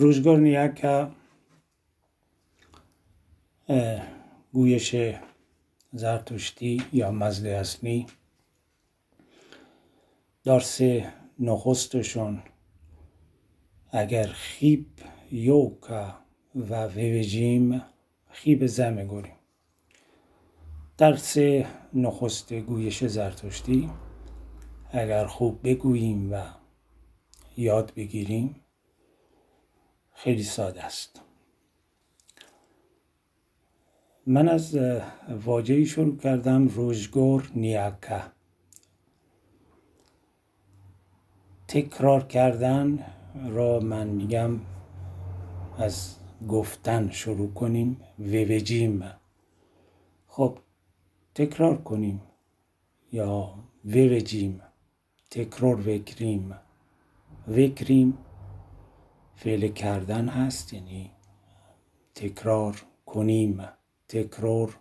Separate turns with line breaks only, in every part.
روزگار نیاکا گویش زرتشتی یا مزد اصلی سه نخستشون اگر خیب یوکا و ویویجیم خیب زمه گوریم درس نخست گویش زرتشتی اگر خوب بگوییم و یاد بگیریم. خیلی ساده است. من از واجهی شروع کردم روزگور نیاکه. تکرار کردن را من میگم از گفتن شروع کنیم ووجیم خب تکرار کنیم یا ووجیم تکرار وکریم. وکریم فعل کردن هست یعنی تکرار کنیم تکرار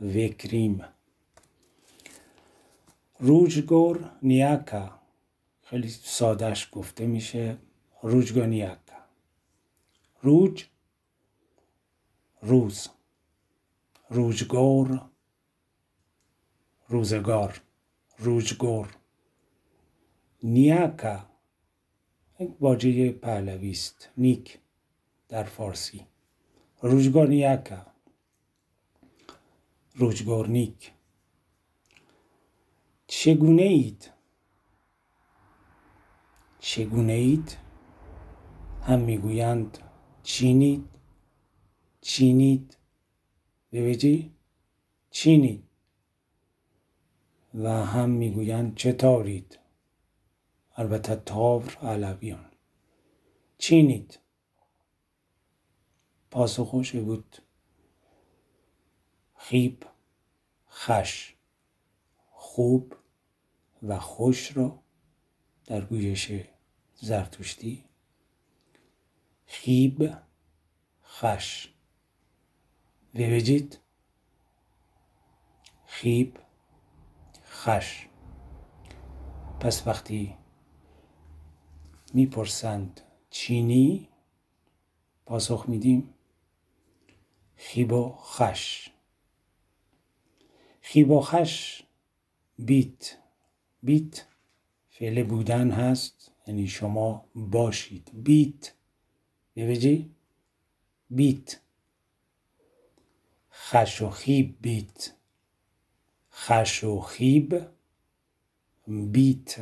وکریم. روجگور نیاکا خیلی سادش گفته میشه روجگور نیاکا. روج روز. روجگور روزگار. روجگور. نیاکا واژه پهلوی است. نیک در فارسی. روزگار نیاکا روزگار نیک. چگونه اید؟ چگونه اید؟ هم می‌گویند چینید. چینید. ببیجی؟ چینید. و هم می‌گویند چطورید؟ البته تاور علویان. چینید. پاسخش بود. خیب خش. خوب و خوش را در گویش زرتشتی. خیب خش. ببینید. خیب خش. پس وقتی می‌پرسند چینی پاسخ میدیم خیب و خش. خیب و خش بیت. بیت فعل بودن هست یعنی شما باشید. بیت. ببینی بیت. خش و خیب بیت. خش و خیب بیت.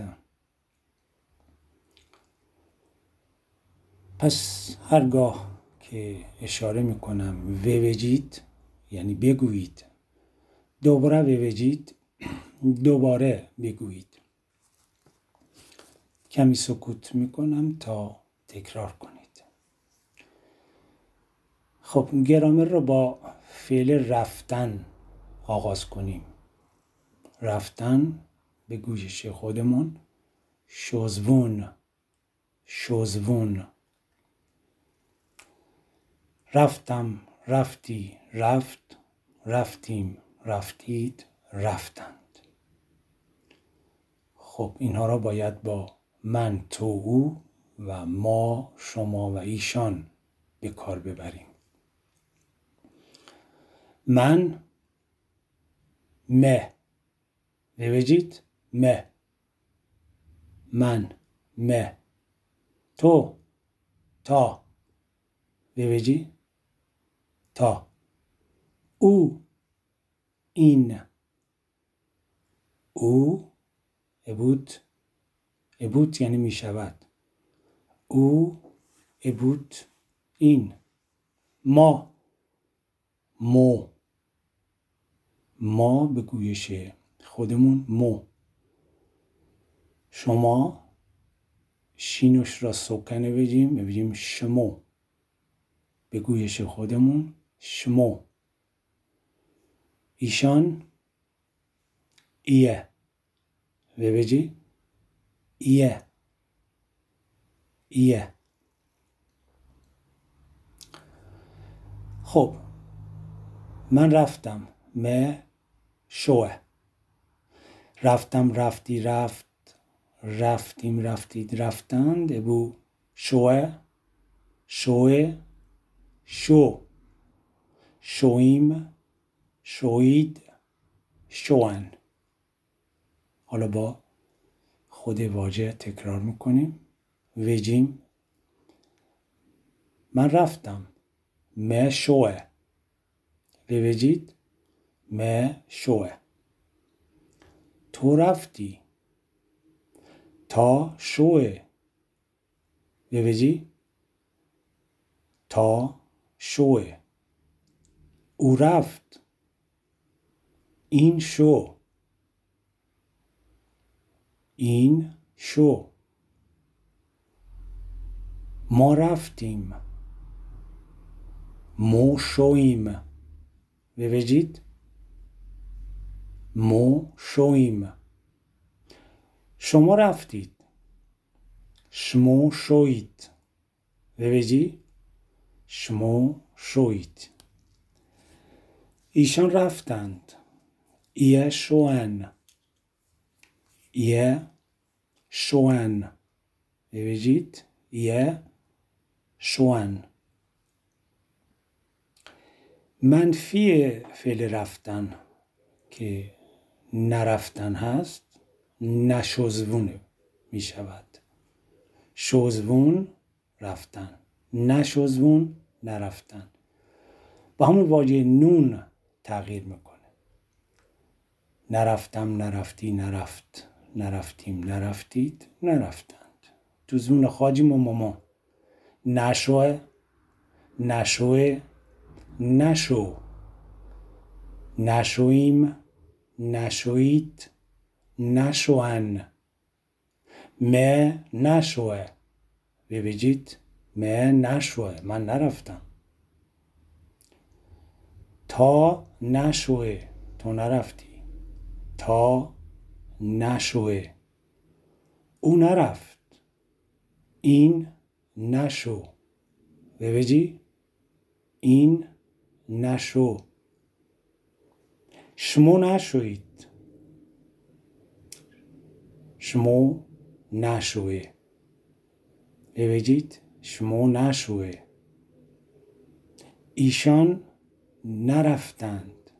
پس هرگاه که اشاره می‌کنم ووجید یعنی بگویید. دوباره ووجید دوباره بگویید. کمی سکوت می‌کنم تا تکرار کنید. خب گرامر رو با فعل رفتن آغاز کنیم. رفتن به گویش خودمون. شوزوون شوزوون رفتم رفتی رفت رفتیم رفتید رفتند. خب اینها را باید با من تو او و ما شما و ایشان به کار ببریم. من مه. ببینید مه. من مه. تو. تا. ببینید تا او این او ابوت ابوت یعنی می شود او ابوت این. ما مو. ما به گویش خودمون مو. شما شینوش را سکنه بگیم بگیم شمو. به گویش خودمون شمو. ایشان ایه. ببجی ایه. ایه. خب من رفتم مه شوه. رفتم رفتی رفت. رفتیم رفتید رفتند. ابو شوه. شوه شو. شویم شوید شوان. حالا با خود واژه تکرار می‌کنیم. وجیم من رفتم. ما شوه. بوجید ما شوه. تو رفتی. تا شوه. بوجی تا شوه. او رفت. این شو. این شو. ما رفتیم. مو شویم. ببجید. مو شویم. شما رفتید. شمو شوید. ببجی. شمو شوید. ایشان رفتند. ایه شوان. ایه شوان. ببینید. یه شوان. منفی فعل رفتن که نرفتن هست نشوزونه می شود شوزون رفتن. نشوزون نرفتن. با همون واژه نون تغییر می‌کنه. نرفتم نرفتی نرفت. نرفتیم نرفتید نرفتند. تو زون خاجیم و ماما. نشوه نشوه نشو. نشویم نشوید نشوان. مه نشوه. ببینید مه نشوه. من نرفتم. تا نشوه. تو نرفتی. تا نشوه. او نرفت. این نشو. ببجی. این نشو. شمو نشوید. شمو نشوه. ببجید. شمو نشوه. ایشان نرفتند.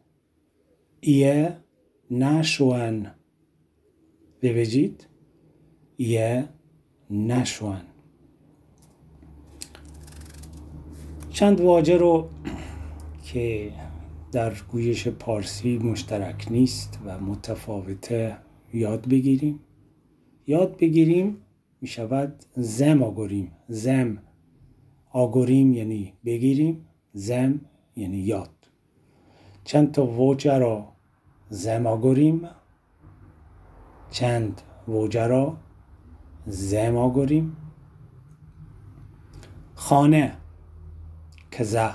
ایه نشون ببجید یه نشون چند واژه رو که در گویش پارسی مشترک نیست و متفاوته یاد بگیریم. یاد بگیریم می شود زم آگوریم. زم. آگوریم یعنی بگیریم. زم یعنی یاد. چند تا را زماگوریم چند وجرا زماگوریم خانه کزا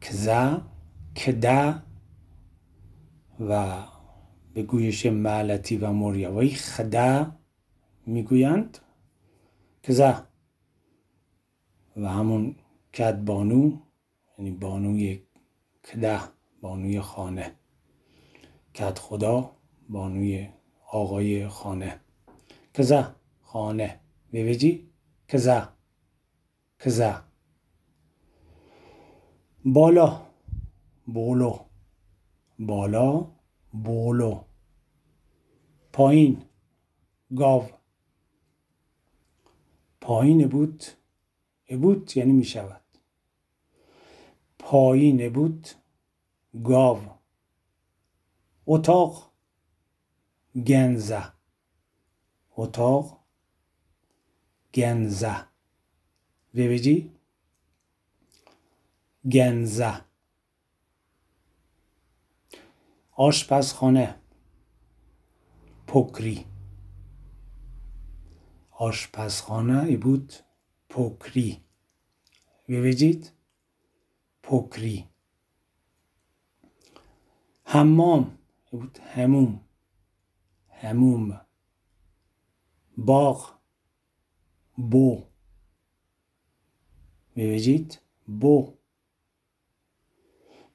کزا کده و به گویش معلتی و موریوی خده می‌گویند. کزا و همون کد بانو یعنی بانوی کده بانوی خانه. کت خدا بانوی آقای خانه. کزه خانه. میویجی کزه کزه بالا. بولو. بالا. بولو. پایین. گاو. پایین بود. بود یعنی می شود پایین بود گاو. اتاق گنزه. اتاق گنزه. ببیجی گنزه. آشپزخانه. پکری. آشپزخانه ای بود پکری. ببیجید پکری. حمام بود هموم هموم باغ. بو. می‌بینید؟ بو.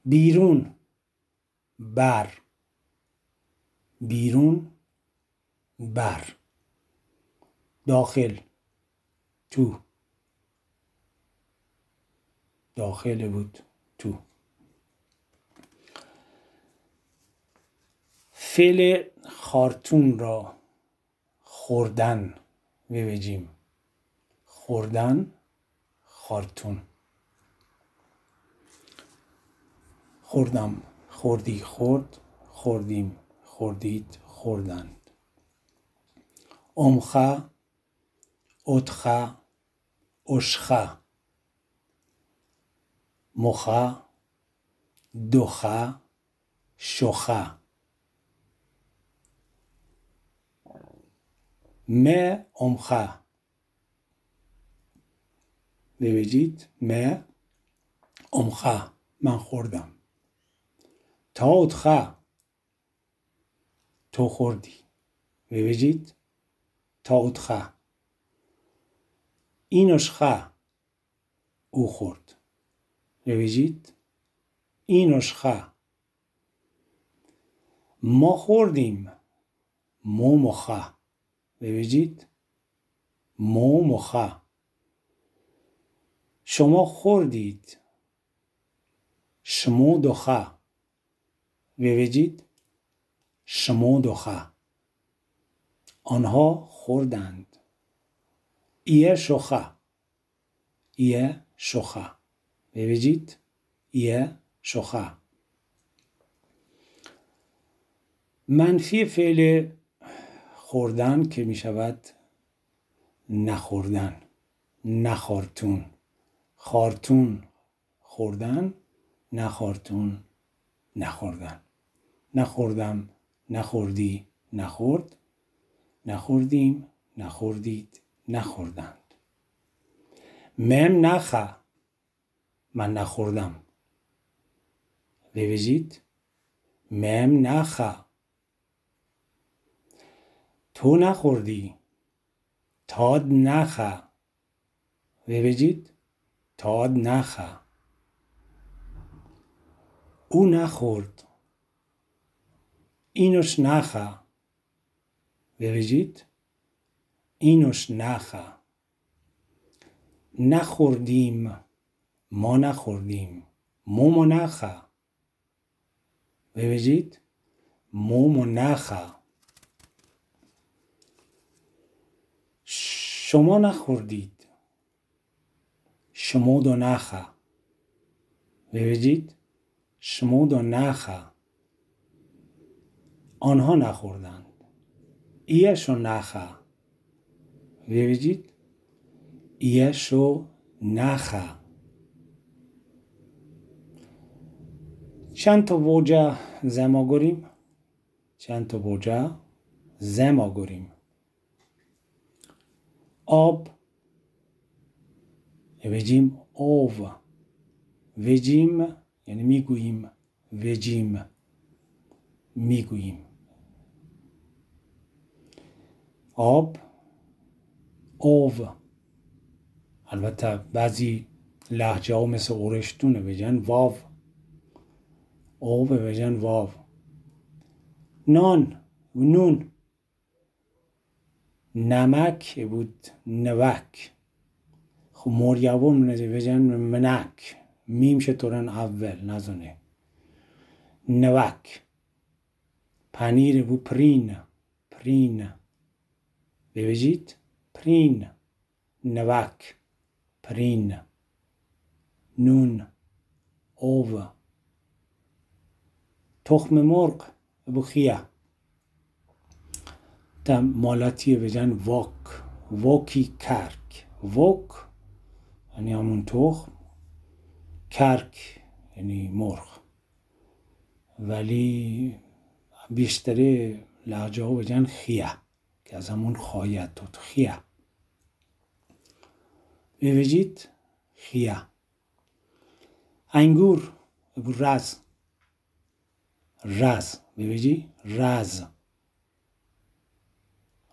بیرون. بر. بیرون. بر. داخل. تو. داخل بود تو. فعل خارتون را خوردن ببجیم خوردن خارتون. خوردم. خوردی خورد خوردیم خوردید خوردند. امخه اتخه اشخه مخه دخه شخه م امخه ببینید م امخه من خوردم. تا تو خوردی. ببینید تا اتخه اینشخه او خورد. ببینید اینشخه ما خوردیم مو مخه ببینید مو مخه شما خوردید شمو دخه ببینید شمو دخه آنها خوردند. ایه شخه. ایه شخه. ببینید ایه شخه منفی فعل خوردن که می شود نخوردن نخارتون خارتون خوردن نخارتون نخوردن نخوردم نخوردی نخورد نخوردیم نخوردید نخوردند مم نخه من نخوردم. ببینید مم نخه تو نخوردی. تاد نخه ببینید تاد نخه او نخورد. اینوش نخه ببینید اینوش نخه نخوردیم. ما نخوردیم. مومو نخه ببینید مومو نخه شما نخوردید. شما دو نخه ببینید شما دو نخه آنها نخوردند. ایشو نخه ببینید ایشو نخه چند تا بوجه زما گریم چند تا بوجه زما گریم آب وجیم آو وجیم یعنی می‌گوییم وجیم. می‌گوییم. آب آو البته بعضی لحجه ها مثل اورشتونه بجن واو. آو بجن واو. نان و نون. نمک بود نوک. خب موریابون بجن منک. میم شطورن اول نزونه نوک. پنیر بو پرین. پرین. ببینید پرین. نوک. پرین. نون. او تخم مرغ بو خیه. تا مالاتی بجن واک واکی کرک. واک یعنی همون تخم کرک یعنی مرغ. ولی بیشتری لحجه ها بجن خیه که از همون خواهیت داد خیه. ببینید خیه. انگور رز. رز ببینی رز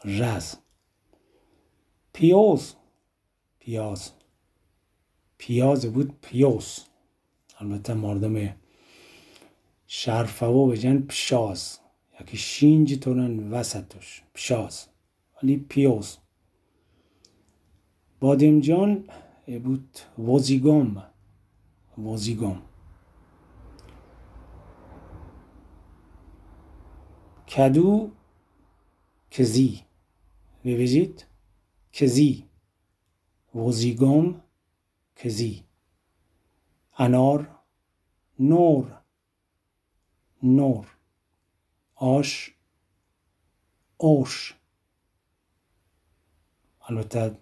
رز پیاز پیاز پیاز بود پیاز البته مردم شرفوا بجن پشاز یکی شینج تونن وسطش پشاز ولی پیاز بادمجان بود وزیگم وزیگم کدو کزی. ببینید کزی. وزیگم کزی. انار. نور. نور. آش. اوش. البته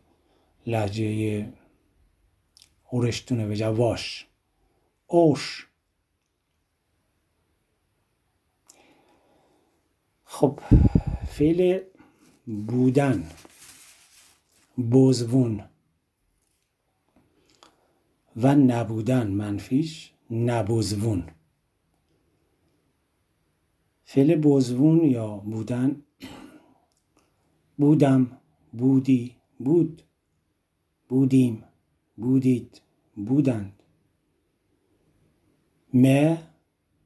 لحجه اورشتونه به واش اوش. خب فعل بودن بزوون و نبودن منفیش نبزوون. فعل بزوون یا بودن بودم بودی بود بودیم بودید بودند. مه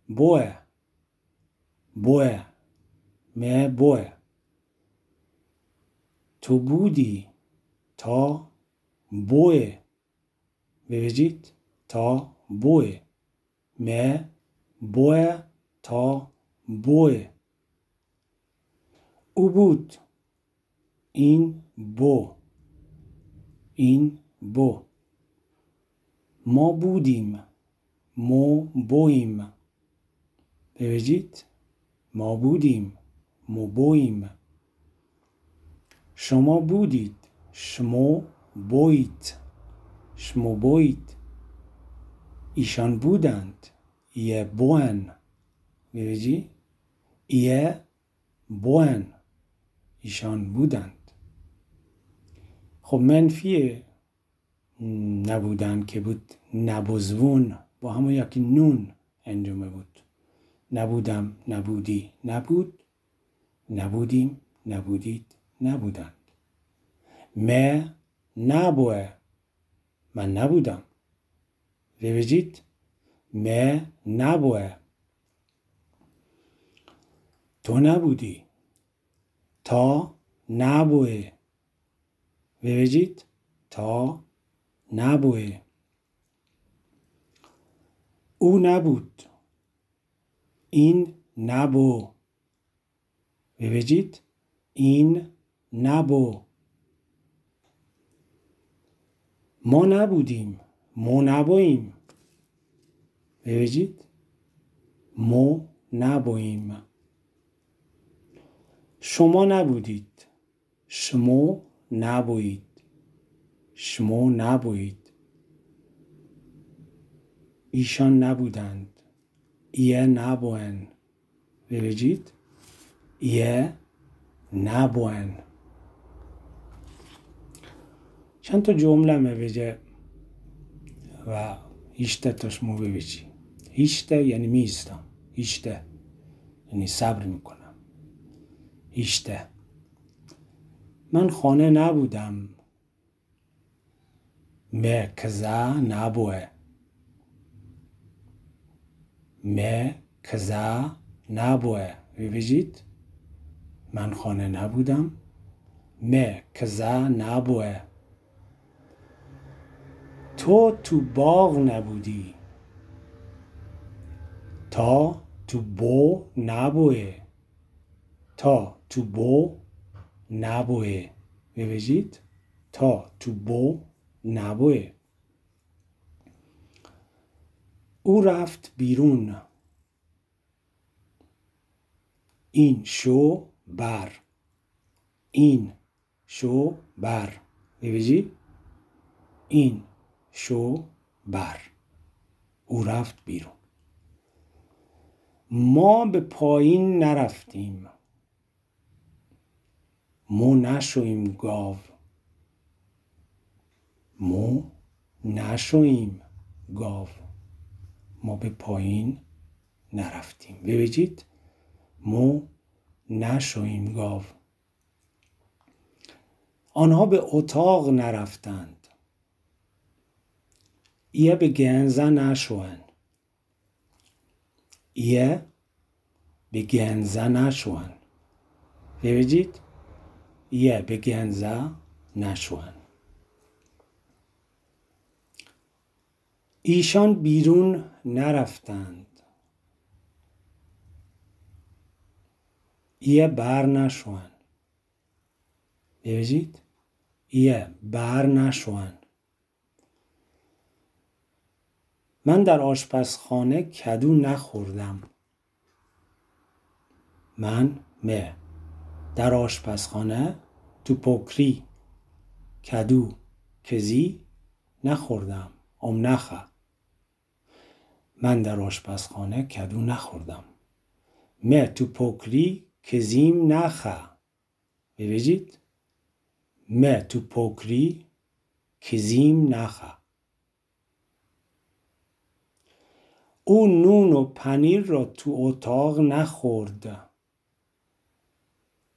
بوه بوه. مه بوه. تو بودی تا بوه. ببینید تا بوه. مه بوه تا بوه. او بود. این بو. این بو. ما بودیم. مو بویم. ببینید ما بودیم. مو بویم شما بودید. شمو بویت. شمو بویت. ایشان بودند. یه بوان. می‌بینی یه بوان. ایشان بودند. خب منفی نبودن که بود. نبوزون. با همون یکی نون انجامه بود. نبودم. نبودی. نبود. نبودیم نبودید نبودند. مه نبوه من نبودم. ببینید مه نبوه. تو نبودی. تا نبوه. ببینید تا نبوه. او نبود. این نبو. ببینید این نبو. ما نبودیم. ما نبوییم ببینید ما نبوییم شما نبودید. شما نبویید شما نبویید ایشان نبودند. یه نبوین ببینید یه نبوین چند تا جمله بگه و هیشته تاش مو ببیچی هیشته یعنی میستم هیشته یعنی صبر می‌کنم. هیشته من خانه نبودم. مه کزا نبوه. مه کزا نبوه. ببینید. من خانه نبودم. مه کزا نبوه. تو تو باغ نبودی. تا تو بو نبوه. تا تو بو نبوه. ببینید تا تو بو نبوه. او رفت بیرون. این شو بر. این شو بر. ببینید این شو بر. او رفت بیرون. ما به پایین نرفتیم. مو نشویم گاو. مو نشویم گاو. ما به پایین نرفتیم. ببینید مو نشویم گاو. آنها به اتاق نرفتند. ihr begänsa نشون ihr begänsa نشون ببینید ihr begänsa نشون ایشان بیرون نرفتند. ایه بر نشوند ببینید ایه بر نشوند من در آشپزخانه کدو نخوردم. من مه. در آشپزخانه تو پوکری کدو کزی نخوردم. ام نخه. من در آشپزخانه کدو نخوردم. مه تو پوکری کزیم نخه. ببینید؟ مه تو پوکری کزیم نخه. او نون و پنیر را تو اتاق نخورد.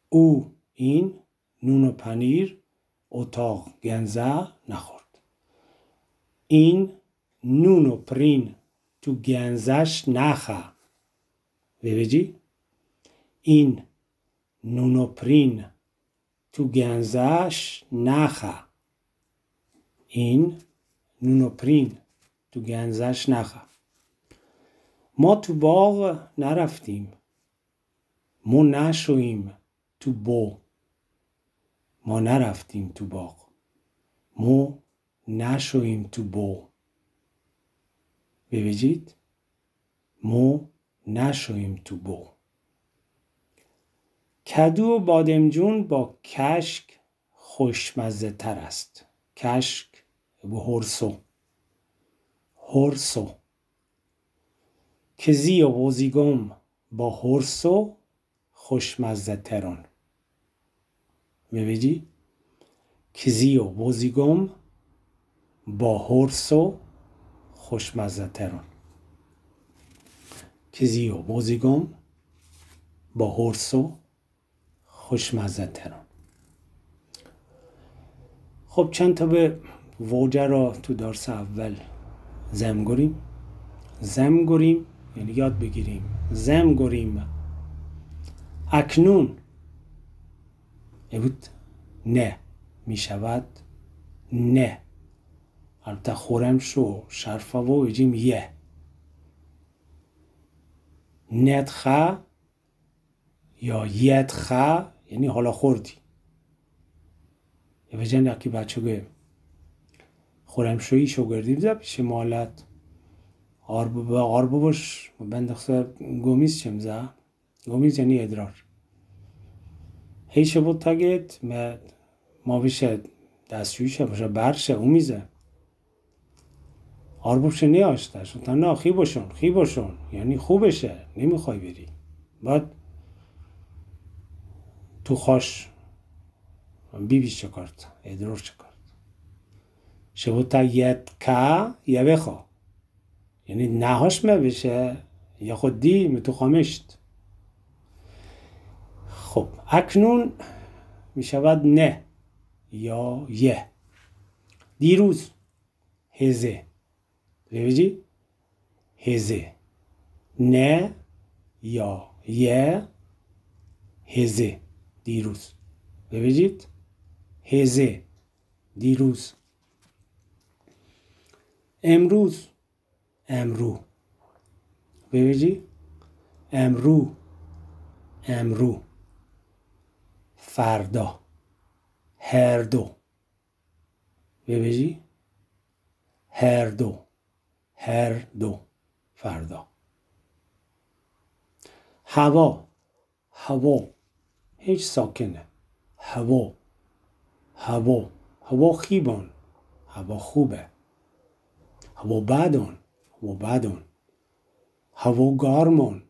او این نون و پنیر اتاق گنزه نخورد. این نون و پرین تو گنزش نخه. ببینی این نون و پرین تو گنزش نخه. این نون و پرین تو گنزش نخه. ما تو باغ نرفتیم. ما نشویم تو بو. ما نرفتیم تو باغ. ما نشویم تو بو. ببینید؟ ما نشویم تو بو. کدو و بادمجون با کشک خوشمزه تر است. کشک و هرسو. هرسو. کزی و بوزیگم با هرسو خوشمزه ترون ببینی کزی و بوزیگم با هرسو خوشمزه ترون کزی و بوزیگم با هرسو خوشمزه ترون خب چند تا به وجه را تو درس اول زم گریم؟ زم گریم یعنی یاد بگیریم. زم گریم. اکنون. بود؟ نه. می شود؟ نه. البته خورم شو شرفه و ایجیم یه. ندخه یا یدخه یعنی حالا خوردی. یه بجن یکی بچه گه خورم شویی شوگردی بزه پیش مالت. آربو آربو باش بندخصه گومیز چمزه گومیز یعنی ادرار. هیچ بود تاگت ما بیشه دستشویشه باشه برشه او میزه. آربوبشه نیاشتش. تا نه خی باشون خی باشون یعنی خوبشه نمی‌خوای بری. بعد تو چه کرد ادرار چه کرد شبوتا یت که یه بخوا. یعنی نهاش بشه. یا خود دی می تو خامشت. خب اکنون می شود نه یا یه. دیروز هزه. ببینی هزه. نه یا یه. هزه. دیروز. ببینید. هزه دیروز. امروز. امرو. ببینید امرو. امرو. فردا. هر دو. ببینی. هر دو. هر دو. فردا. هوا. هوا. هیچ ساکنه. هوا. هوا. هوا خیبان. هوا خوبه. هوا بدان هوا بدان هوا گارمان.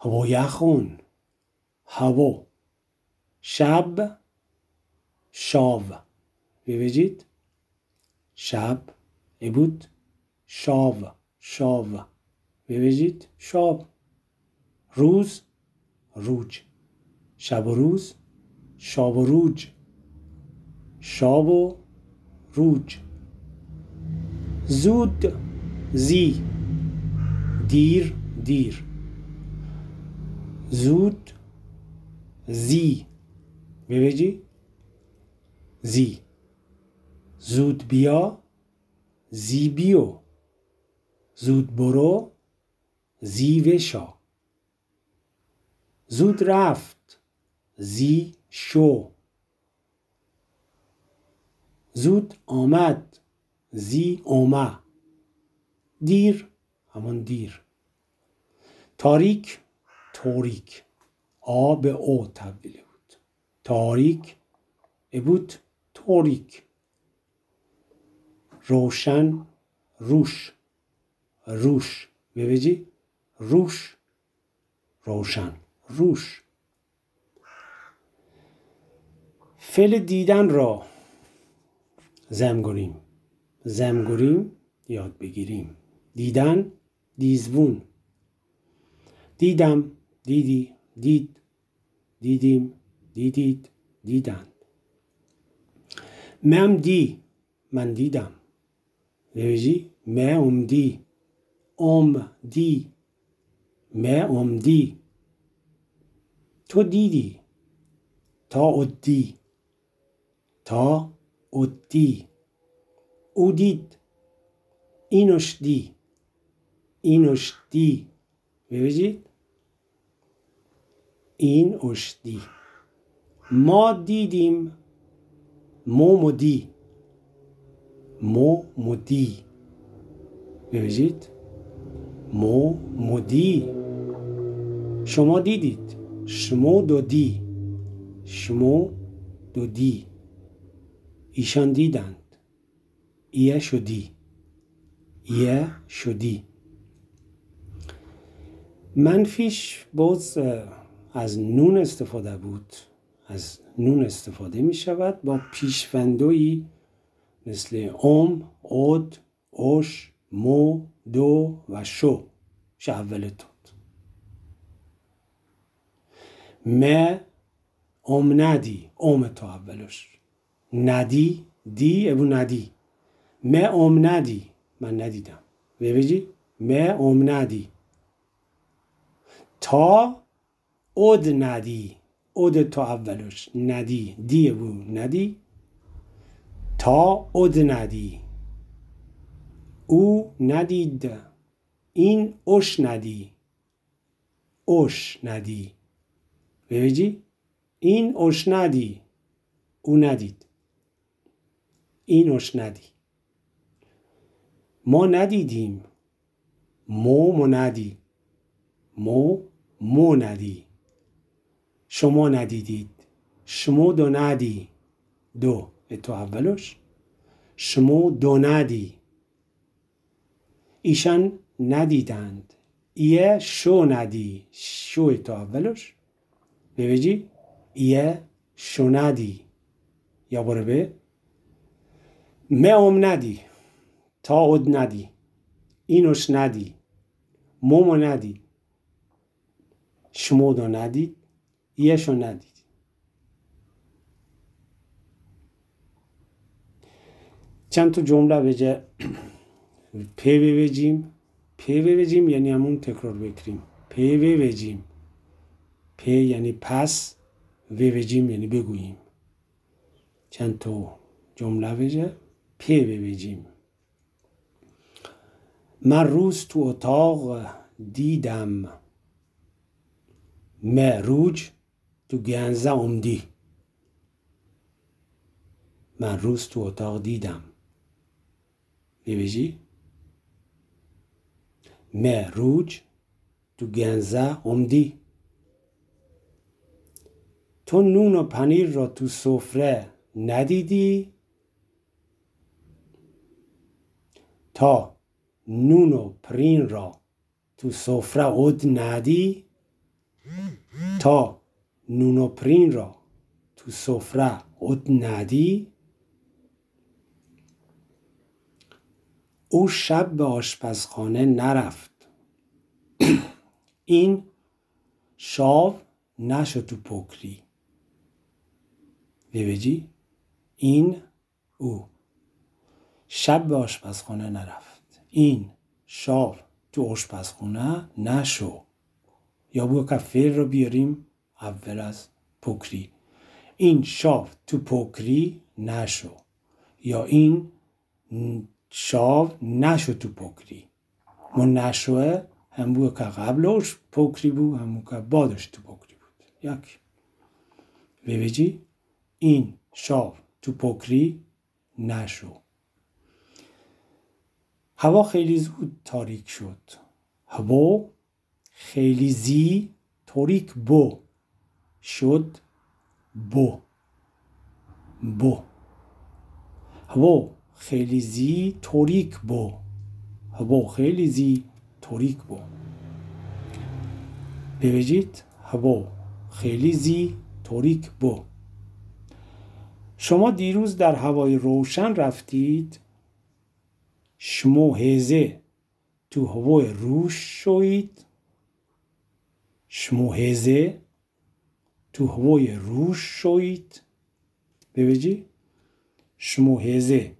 هوا یخون. هوا. شب. شاو. ببینید شب. ای بود؟ شاو. شاو. ببینید شاب روز روج. شب و روز شاب و روج. شاب و روج. زود زی. دیر دیر. زود زی. ببینی زی. زود بیا زی بیو. زود برو زی وشا. زود رفت. زی شو. زود آمد. زی اومه دیر همون دیر. تاریک تاریک آ به او تبدیل بود. تاریک بود تاریک روشن روش. روش. ببینی روش روشن. روش. فعل دیدن را زمگوریم زمگوریم یاد بگیریم. دیدن دیزبون. دیدم دیدی دید. دیدیم دیدید دیدند مم دی من دیدم. ببینی ام دی. ام دی. ام دی. تو دیدی؟ تا ادی تا ادی او دید. اینش دی اینش دی ببینید. این اشدی ما دیدیم. مو مدی. مو مدی. ببینید. مو مدی. شما دیدید. شما دو دی. شما دو دی. ایشان دیدند. ایه شدی ایه شدی منفیش باز از نون استفاده بود. از نون استفاده می شود. با پیشوندوی مثل ام، اود، اوش، مو، دو و شو. شاول م ام ندی ام تو اولش. ندی دی ابو ندی. م ام ندی. من ندیدم. ببینی م ام ندی. تا اود ندی. اود تا اولش. ندی. دی بو ندی. تا اود ندی. او ندید. این اوش ندی. اوش ندی. ببینی؟ این اوش ندی او ندید. این ندی ما ندیدیم. مو مو ندی. مو مو ندی. شما ندیدید. شما دو ندی. دو. تو اولش. شما دو ندی. ایشان ندیدند. ایه شو ندی. شو تو اولش. ببینی ایه شو ندی یا برو به. ام ندی. تا اد ندی. اینوش ندی. مومو ندی. شما دو ندید یشو ندید چند تا جمله بجه پی بجیم پی بجیم یعنی همون تکرار بکریم. پی بجیم پی یعنی پس و بجیم یعنی بگوییم. چند تا جمله بجه پی بجیم من روز تو اتاق دیدم مروج تو گنزه اومدی من روز تو اتاق دیدم. میبیجی مروج تو گنزه اومدی تو نون و پنیر را تو سفره ندیدی؟ تا نون و پرین را تو سفره اد ندی؟ تا نونوپرین را تو سفره اد ندی؟ او شب به آشپزخانه نرفت. این شاو نشد تو پکری. ببجی این او. شب به آشپزخانه نرفت. این شاو تو آشپزخانه نشو. یا بو فعل رو بیاریم. اول از پکری. این شاف تو پکری نشو. یا این شاو نشو تو پکری. ما نشوه هم بود که قبلش پکری بود هم که بعدش تو پکری بود. یک ببیجی این شاو تو پکری نشو. هوا خیلی زود تاریک شد. هوا خیلی زی تاریک بو. شد بو. بو. هوا خیلی زی تاریک بو. هوا خیلی زی تاریک بو. ببینید هوا خیلی زی تاریک بو. شما دیروز در هوای روشن رفتید. شما هزه. تو هوای روش شوید. شما هزه. تو هوای روش شوید. ببینید شما هزه.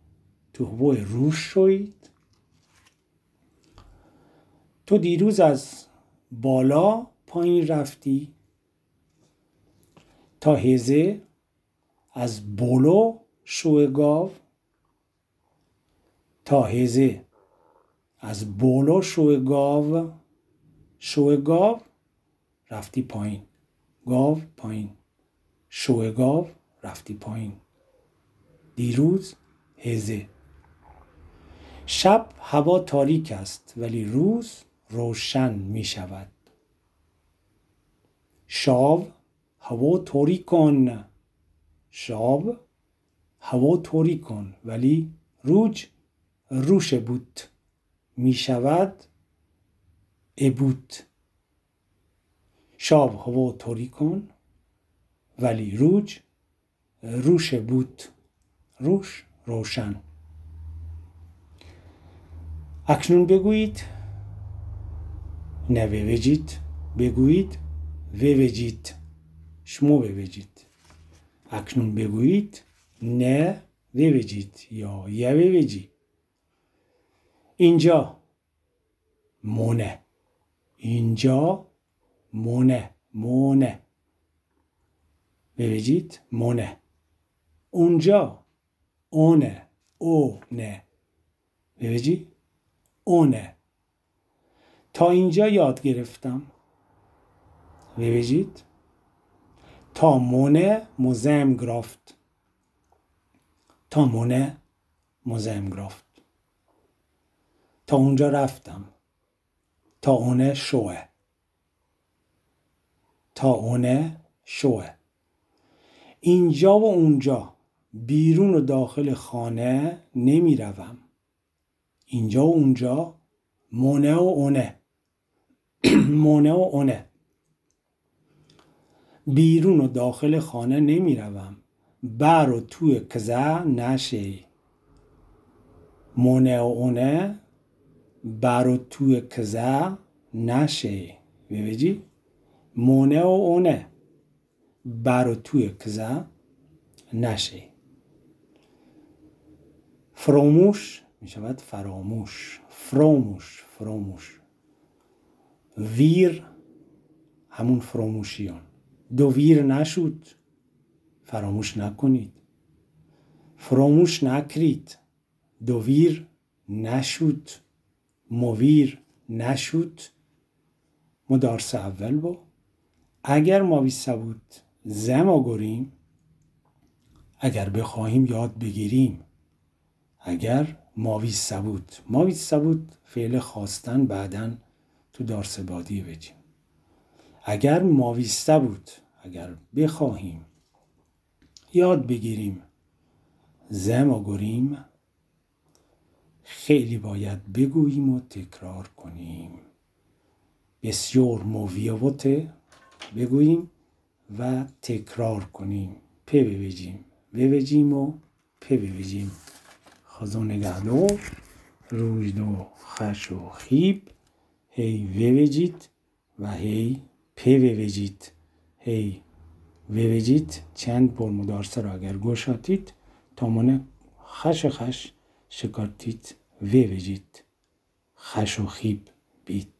تو هوای روش شوید. تو دیروز از بالا پایین رفتی. تا هزه. از بولو شو گاو تا هزه. از بولو شو گاو شو گاو رفتی پایین. گاو پایین. شو گاو رفتی پایین. دیروز هزه. شب هوا تاریک است ولی روز روشن می شود. شاو هوا تاریک کن. شاب هوا توری کن ولی روج روش بود می شود ابود شاب هوا توری کن ولی روج روش بود روش روشن. اکنون بگویید. نه بگویید. ووجید شما بوجید. اکنون بگویید نه بوجید یا یه بوجی اینجا مونه. اینجا مونه. مونه. ببینید مونه. اونجا اونه. او نه ببینید اونه. تا اینجا یاد گرفتم. ببینید تا مونه موزم گرافت. تا مونه موزم گرافت. تا اونجا رفتم. تا اونه شوه. تا اونه شوه. اینجا و اونجا بیرون و داخل خانه نمی روم. اینجا و اونجا مونه و اونه. مونه و اونه. بیرون و داخل خانه نمی روم بر و توی کزه نشه مونه و اونه بر و توی کزه نشه ببینی مونه و اونه بر و توی کزه نشه فراموش می شود فراموش. فراموش فراموش. ویر همون فراموشیان. دویر نشد فراموش نکنید. فراموش نکرید. دویر نشد مویر نشد مدارس اول با. اگر ما بود زما گریم اگر بخواهیم یاد بگیریم. اگر ماوی سبود ماوی سبود فعل خواستن بعدا تو دارسبادی بجیم اگر ماویسته بود اگر بخواهیم یاد بگیریم زم و گریم خیلی باید بگوییم و تکرار کنیم. بسیار موویوته بگوییم و تکرار کنیم. پی ببیجیم ببیجیم و پی ببیجیم خدا نگهدار روزدو خش و خیب. هی ببیجید و هی پی ویجید هی. ویجید چند بار مدارسه را اگر گوشاتید تا منه خش خش شکارتید. ویجید خش و خیب بیت.